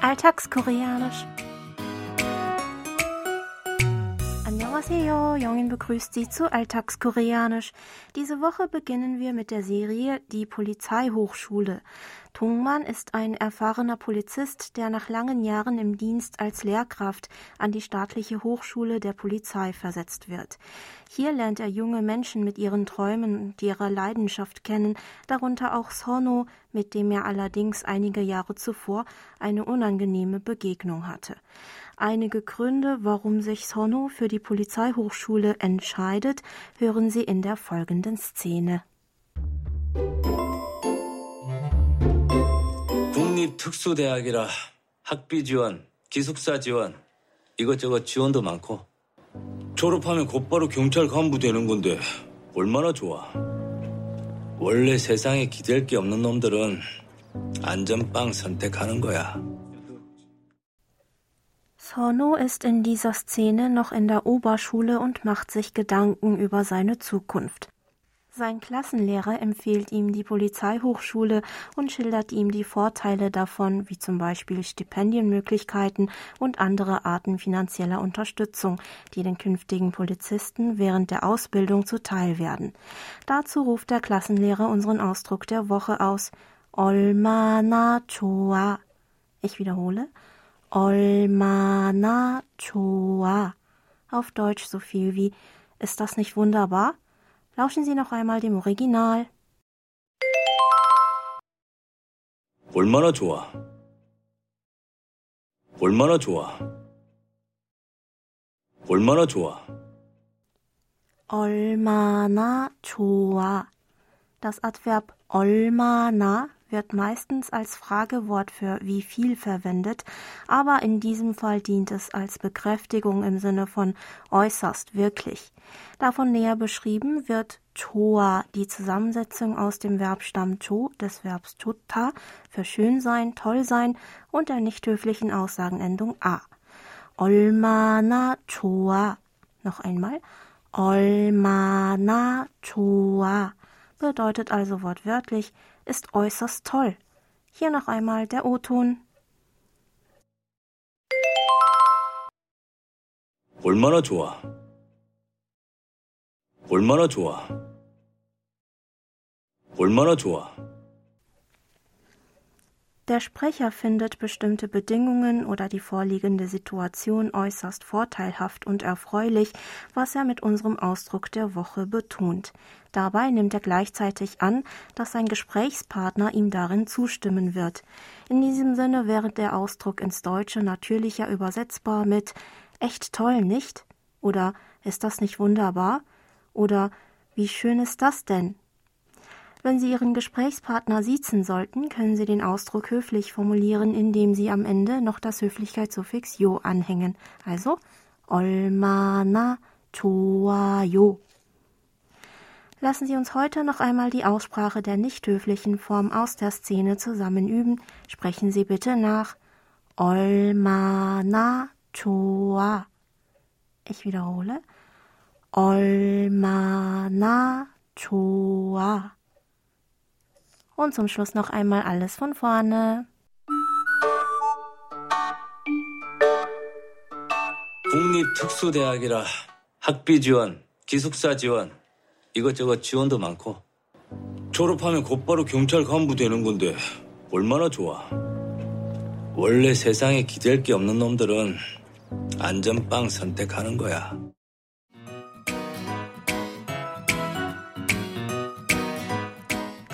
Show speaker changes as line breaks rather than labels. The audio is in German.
Alltagskoreanisch. Annyeonghaseyo, Jongin begrüßt Sie zu Alltagskoreanisch. Diese Woche beginnen wir mit der Serie Die Polizeihochschule. Tungmann ist ein erfahrener Polizist, der nach langen Jahren im Dienst als Lehrkraft an die staatliche Hochschule der Polizei versetzt wird. Hier lernt er junge Menschen mit ihren Träumen und ihrer Leidenschaft kennen, darunter auch Sono, mit dem er allerdings einige Jahre zuvor eine unangenehme Begegnung hatte. Einige Gründe, warum sich Sono für die Polizeihochschule entscheidet, hören Sie in der folgenden Szene.
국립특수대학이라 학비 지원, 기숙사 지원, 이것저것 지원도 많고 졸업하면 곧바로 경찰 간부 되는 건데 얼마나 좋아. 원래 세상에 기댈 게 없는 놈들은 안전빵 선택하는 거야.
Sono ist in dieser Szene noch in der Oberschule und macht sich Gedanken über seine Zukunft. Sein Klassenlehrer empfiehlt ihm die Polizeihochschule und schildert ihm die Vorteile davon, wie zum Beispiel Stipendienmöglichkeiten und andere Arten finanzieller Unterstützung, die den künftigen Polizisten während der Ausbildung zuteil werden. Dazu ruft der Klassenlehrer unseren Ausdruck der Woche aus. Olmana choa. Ich wiederhole. Olmana choa. Auf Deutsch so viel wie Ist das nicht wunderbar? Lauschen Sie noch einmal dem Original.
얼마나 좋아. 얼마나 좋아. 얼마나 좋아.
Olmana choa. Das Adverb olmana wird meistens als Fragewort für wie viel verwendet, aber in diesem Fall dient es als Bekräftigung im Sinne von äußerst wirklich. Davon näher beschrieben wird choa, die Zusammensetzung aus dem Verbstamm cho, des Verbs chutta, für schön sein, toll sein und der nicht höflichen Aussagenendung a. Olmana choa. Noch einmal. Olmana choa bedeutet also wortwörtlich ist äußerst toll. Hier noch einmal der O-Ton.
얼마나 좋아. 얼마나 좋아. 얼마나 좋아.
der Sprecher findet bestimmte Bedingungen oder die vorliegende Situation äußerst vorteilhaft und erfreulich, was er mit unserem Ausdruck der Woche betont. Dabei nimmt er gleichzeitig an, dass sein Gesprächspartner ihm darin zustimmen wird. In diesem Sinne wäre der Ausdruck ins Deutsche natürlicher übersetzbar mit echt toll, nicht? Oder ist das nicht wunderbar? Oder wie schön ist das denn? Wenn Sie Ihren Gesprächspartner siezen sollten, können Sie den Ausdruck höflich formulieren, indem Sie am Ende noch das Höflichkeitssuffix jo anhängen. Also 얼마나 좋아요. Lassen Sie uns heute noch einmal die Aussprache der nicht höflichen Form aus der Szene zusammen üben. Sprechen Sie bitte nach 얼마나 좋아. Ich wiederhole. 얼마나 좋아. Und zum Schluss noch einmal alles von vorne.
국립특수대학이라 학비 지원, 기숙사 지원, 이것저것 지원도 많고 졸업하면 곧바로 경찰 간부 되는 건데 얼마나 좋아. 원래 세상에 기댈 게 없는 놈들은 안전빵 선택하는 거야.